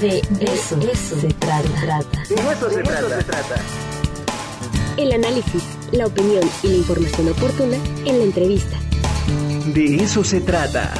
De eso, se trata. De eso se trata. El análisis, la opinión y la información oportuna en la entrevista. De eso se trata.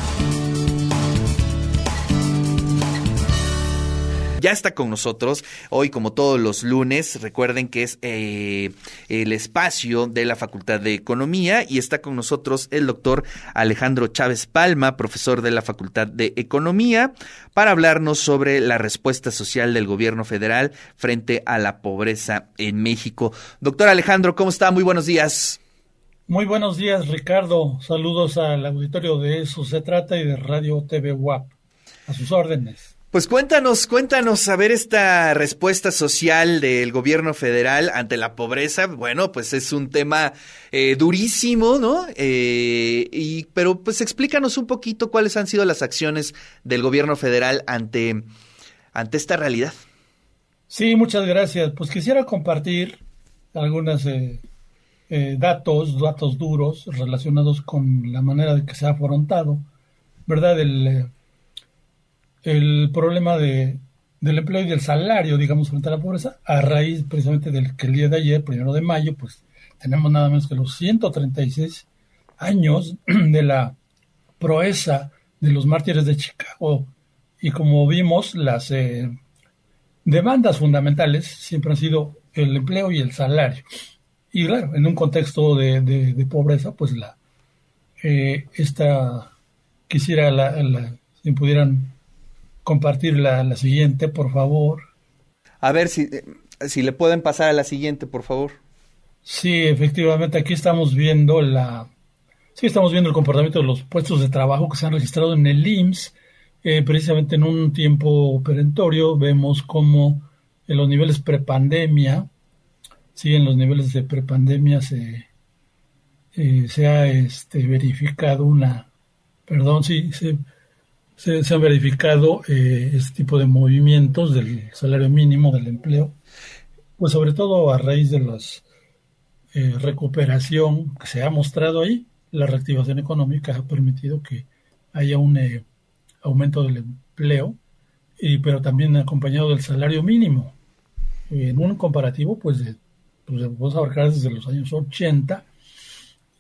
Ya está con nosotros hoy como todos los lunes. Recuerden que es eh, el espacio de la Facultad de Economía y está con nosotros el doctor Alejandro Chávez Palma, profesor de la Facultad de Economía, para hablarnos sobre la respuesta social del gobierno federal frente a la pobreza en México. Doctor Alejandro, ¿cómo está? Muy buenos días. Muy buenos días, Ricardo. Saludos al auditorio de Eso se trata y de Radio TV WAP. A sus órdenes. Pues cuéntanos, cuéntanos, a ver esta respuesta social del gobierno federal ante la pobreza. Bueno, pues es un tema eh, durísimo, ¿no? Eh, y, pero pues explícanos un poquito cuáles han sido las acciones del gobierno federal ante, ante esta realidad. Sí, muchas gracias. Pues quisiera compartir algunos eh, datos, datos duros relacionados con la manera de que se ha afrontado, ¿verdad? El el problema de, del empleo y del salario, digamos, frente a la pobreza, a raíz precisamente del que el día de ayer, primero de mayo, pues tenemos nada menos que los 136 años de la proeza de los mártires de Chicago. Y como vimos, las eh, demandas fundamentales siempre han sido el empleo y el salario. Y claro, en un contexto de, pobreza, pues la eh, esta quisiera la, la, si pudieran compartir la, siguiente, por favor. A ver si, si le pueden pasar a la siguiente, por favor. Sí, efectivamente, aquí estamos viendo la... Sí, estamos viendo el comportamiento de los puestos de trabajo que se han registrado en el IMSS. Eh, precisamente en un tiempo perentorio vemos como en los niveles prepandemia, sí, en los niveles de prepandemia se, eh, se ha este, verificado una, perdón, sí, se, se, han verificado eh, este tipo de movimientos del salario mínimo del empleo, pues sobre todo a raíz de la eh, recuperación que se ha mostrado ahí, la reactivación económica ha permitido que haya un eh, aumento del empleo, y, pero también acompañado del salario mínimo. En un comparativo, pues, de, pues vamos a desde los años 80,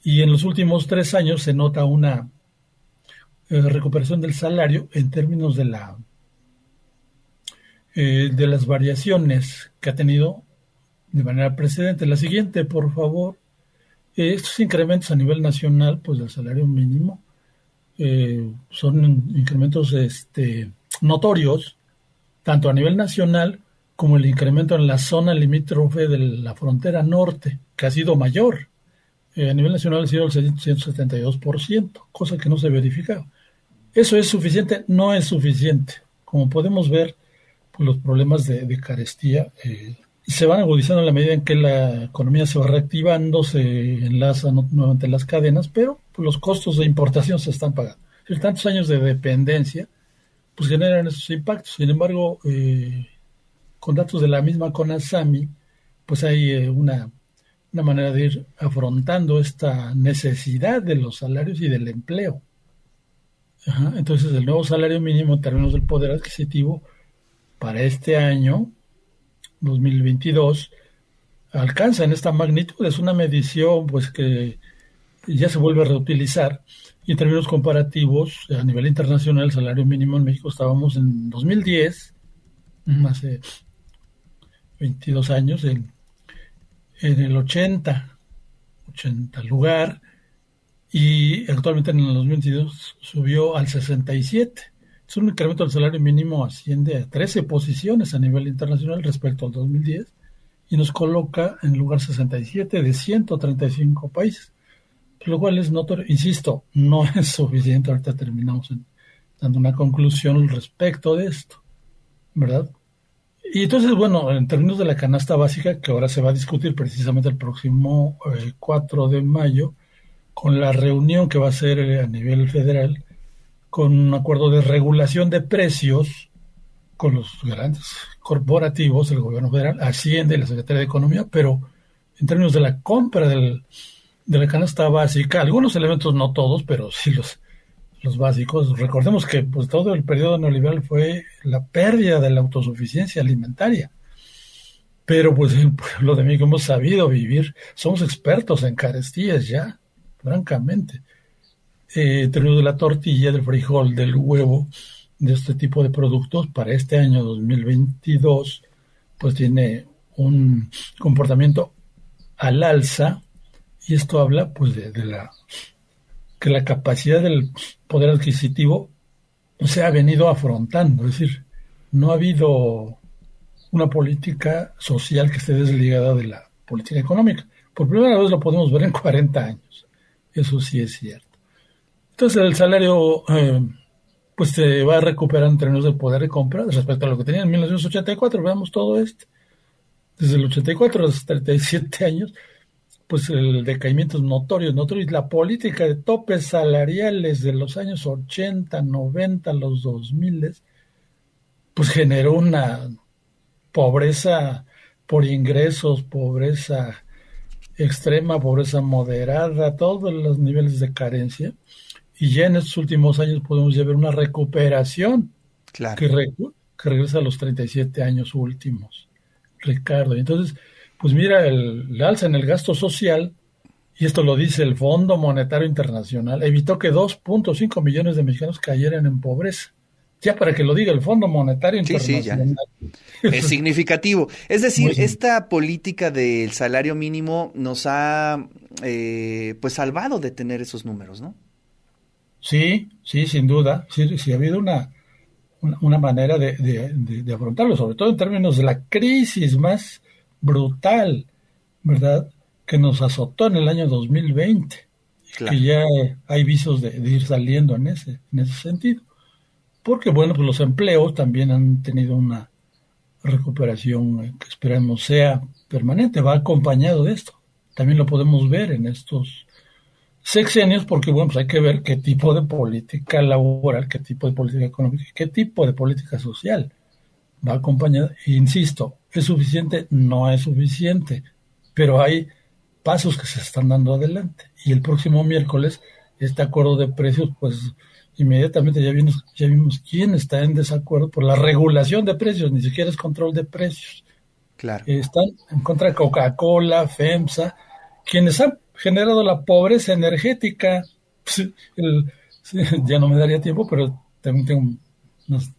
y en los últimos tres años se nota una eh, recuperación del salario en términos de la eh, de las variaciones que ha tenido de manera precedente. La siguiente, por favor. Eh, estos incrementos a nivel nacional, pues del salario mínimo, son incrementos este, notorios, tanto a nivel nacional como el incremento en la zona limítrofe de la frontera norte, que ha sido mayor. a nivel nacional ha sido el 172%, cosa que no se verificaba. ¿Eso es suficiente? No es suficiente. Como podemos ver, pues, los problemas de, carestía eh, se van agudizando en la medida en que la economía se va reactivando, se enlazan nuevamente las cadenas, pero pues, los costos de importación se están pagando. Si tantos años de dependencia, pues generan esos impactos. Sin embargo, eh, con datos de la misma CONASAMI, pues hay eh, una, una manera de ir afrontando esta necesidad de los salarios y del empleo entonces, el nuevo salario mínimo en términos del poder adquisitivo para este año, 2022, alcanza en esta magnitud. Es una medición pues que ya se vuelve a reutilizar. Y en términos comparativos, a nivel internacional, el salario mínimo en México estábamos en 2010, hace 22 años, en, en el 80, 80 lugar y actualmente en el 2022 subió al 67. Es un incremento del salario mínimo asciende a 13 posiciones a nivel internacional respecto al 2010 y nos coloca en lugar 67 de 135 países, lo cual es notorio. Insisto, no es suficiente. Ahorita terminamos dando una conclusión respecto de esto, ¿verdad? Y entonces, bueno, en términos de la canasta básica, que ahora se va a discutir precisamente el próximo 4 eh, de mayo, con la reunión que va a ser eh, a nivel federal, con un acuerdo de regulación de precios con los grandes corporativos, el gobierno federal, Hacienda y la Secretaría de Economía, pero en términos de la compra del, de la canasta básica, algunos elementos, no todos, pero sí los, básicos. Recordemos que pues todo el periodo neoliberal fue la pérdida de la autosuficiencia alimentaria. Pero pues el pueblo de México hemos sabido vivir, somos expertos en carestías ya, francamente. Eh, de la tortilla, del frijol, del huevo, de este tipo de productos para este año 2022, pues tiene un comportamiento al alza y esto habla pues de, la que la capacidad del poder adquisitivo se ha venido afrontando, es decir, no ha habido una política social que esté desligada de la política económica. Por primera vez lo podemos ver en 40 años. Eso sí es cierto. Entonces el salario eh, pues se va a recuperar en términos de poder de compra respecto a lo que tenía en 1984. Veamos todo esto. Desde el 84 a los 37 años, pues el decaimiento es notorio, notorio. La política de topes salariales de los años 80, 90, los 2000, pues generó una pobreza por ingresos, pobreza extrema, pobreza moderada, todos los niveles de carencia y ya en estos últimos años podemos ya ver una recuperación claro. que, regresa a los 37 años últimos, Ricardo. Entonces, pues mira, el, alza en el gasto social, y esto lo dice el Fondo Monetario Internacional, evitó que 2.5 millones de mexicanos cayeran en pobreza. Ya para que lo diga el Fondo Monetario Internacional. Sí, ya. Es significativo. Es decir, esta política del salario mínimo nos ha eh, pues salvado de tener esos números, ¿no? Sí, sí, sin duda. Sí, sí ha habido una, una, manera de, afrontarlo, sobre todo en términos de la crisis más brutal, ¿verdad? Que nos azotó en el año 2020. Que ya hay visos de, ir saliendo en ese, en ese sentido. Porque, bueno, pues los empleos también han tenido una recuperación que esperemos sea permanente, va acompañado de esto. También lo podemos ver en estos sexenios porque, bueno, pues hay que ver qué tipo de política laboral, qué tipo de política económica, qué tipo de política social va acompañada. Insisto, ¿es suficiente? No es suficiente, pero hay pasos que se están dando adelante. Y el próximo miércoles, este acuerdo de precios, pues inmediatamente ya vimos, ya vimos quién está en desacuerdo por la regulación de precios, ni siquiera es control de precios. Claro. Están en contra de Coca-Cola, FEMSA, quienes han generado la pobreza energética. ya no me daría tiempo, pero también tengo unos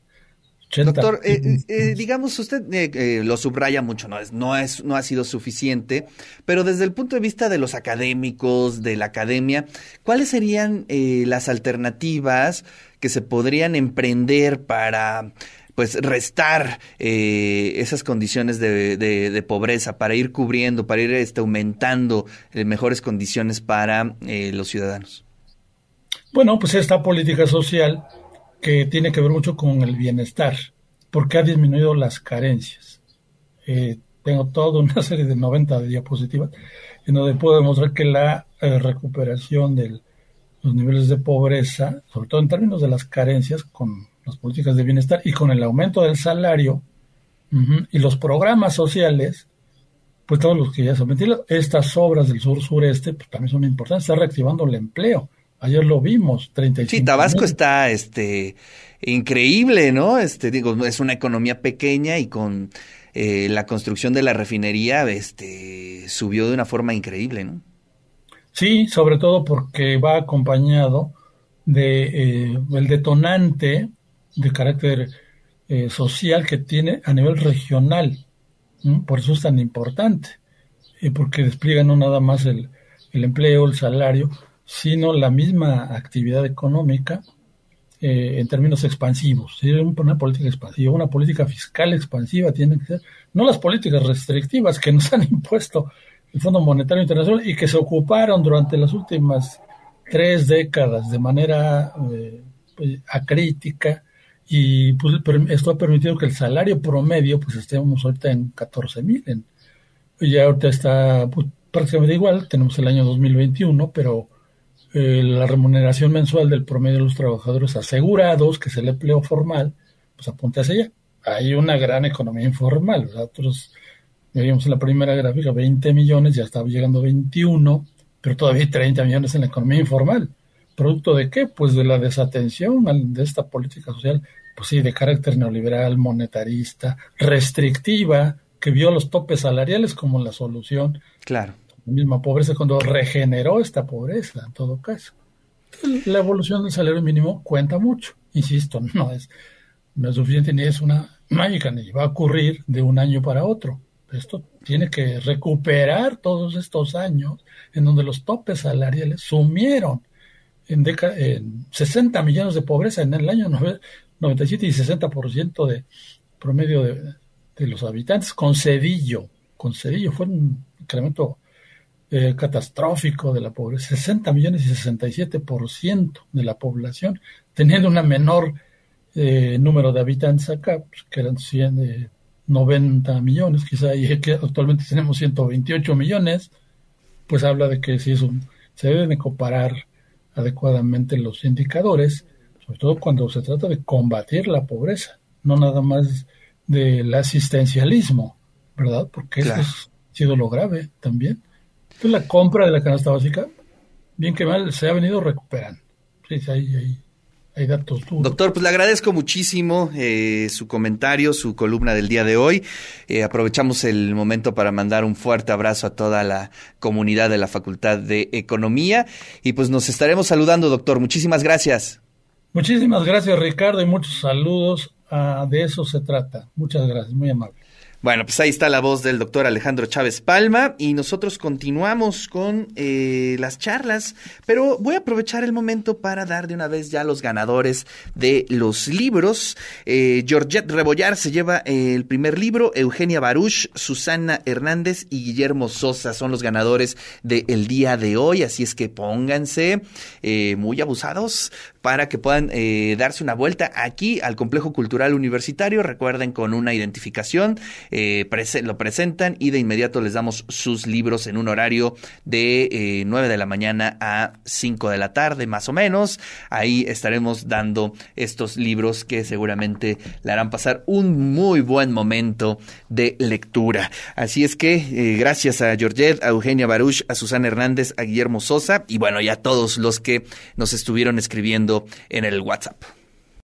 80. Doctor, eh, eh, digamos, usted eh, lo subraya mucho, no, es, no, es, no ha sido suficiente, pero desde el punto de vista de los académicos, de la academia, ¿cuáles serían las alternativas que se podrían emprender para pues restar eh, esas condiciones de, de, pobreza para ir cubriendo, para ir este, aumentando eh, mejores condiciones para eh, los ciudadanos? Bueno, pues esta política social que tiene que ver mucho con el bienestar, porque ha disminuido las carencias. tengo toda una serie de 90 diapositivas en donde puedo demostrar que la recuperación de los niveles de pobreza, sobre todo en términos de las carencias, con las políticas de bienestar y con el aumento del salario y los programas sociales, pues todos los que ya se metido, estas obras del sur sureste pues también son importantes, está reactivando el empleo. Ayer lo vimos, 35. Sí, Tabasco está este increíble, ¿no? Este digo, es una economía pequeña y con eh, la construcción de la refinería este subió de una forma increíble, ¿no? Sí, sobre todo porque va acompañado de eh, el detonante de carácter eh, social que tiene a nivel regional. Por eso es tan importante, eh, porque despliega no nada más el, empleo, el salario, sino la misma actividad económica eh, en términos expansivos. Una política expansiva, una política fiscal expansiva tiene que ser, no las políticas restrictivas que nos han impuesto el Fondo Monetario Internacional y que se ocuparon durante las últimas tres décadas de manera pues, acrítica y pues esto ha permitido que el salario promedio pues estemos ahorita en 14 mil. Ya ahorita está pues, prácticamente igual, tenemos el año 2021, pero eh, la remuneración mensual del promedio de los trabajadores asegurados, que es el empleo formal, pues apunta hacia allá. Hay una gran economía informal. Nosotros veíamos en la primera gráfica 20 millones, ya estaba llegando a 21, pero todavía hay 30 millones en la economía informal. ¿Producto de qué? Pues de la desatención de esta política social, pues sí, de carácter neoliberal, monetarista, restrictiva, que vio los topes salariales como la solución. Claro. La misma pobreza cuando regeneró esta pobreza, en todo caso. La evolución del salario mínimo cuenta mucho, insisto, no es, no es suficiente ni es una mágica, ni va a ocurrir de un año para otro. Esto tiene que recuperar todos estos años en donde los topes salariales sumieron en, en 60 millones de pobreza en el año 97 y 60% de promedio de, de, los habitantes con Cedillo. Con Cedillo fue un incremento eh, catastrófico de la pobreza, 60 millones y 67% de la población, teniendo una menor eh, número de habitantes acá, pues, que eran 100, 90 millones, quizá, y que actualmente tenemos 128 millones, pues habla de que si es un, se deben comparar adecuadamente los indicadores, sobre todo cuando se trata de combatir la pobreza, no nada más del asistencialismo, ¿verdad? Porque eso ha sido lo grave también. Entonces la compra de la canasta básica, bien que mal, se ha venido recuperando. Sí, hay, hay, hay datos Doctor, pues le agradezco muchísimo eh, su comentario, su columna del día de hoy. Eh, aprovechamos el momento para mandar un fuerte abrazo a toda la comunidad de la Facultad de Economía y pues nos estaremos saludando, doctor. Muchísimas gracias. Muchísimas gracias, Ricardo, y muchos saludos. Ah, de eso se trata. Muchas gracias, muy amable. Bueno, pues ahí está la voz del doctor Alejandro Chávez Palma y nosotros continuamos con eh, las charlas, pero voy a aprovechar el momento para dar de una vez ya los ganadores de los libros. Eh, Georgette Rebollar se lleva el primer libro, Eugenia Baruch, Susana Hernández y Guillermo Sosa son los ganadores del día de hoy, así es que pónganse eh, muy abusados para que puedan eh, darse una vuelta aquí al Complejo Cultural Universitario. Recuerden con una identificación, eh, lo presentan y de inmediato les damos sus libros en un horario de eh, 9 de la mañana a 5 de la tarde, más o menos. Ahí estaremos dando estos libros que seguramente le harán pasar un muy buen momento de lectura. Así es que eh, gracias a Georgette, a Eugenia Baruch, a Susana Hernández, a Guillermo Sosa y bueno, y a todos los que nos estuvieron escribiendo en el WhatsApp.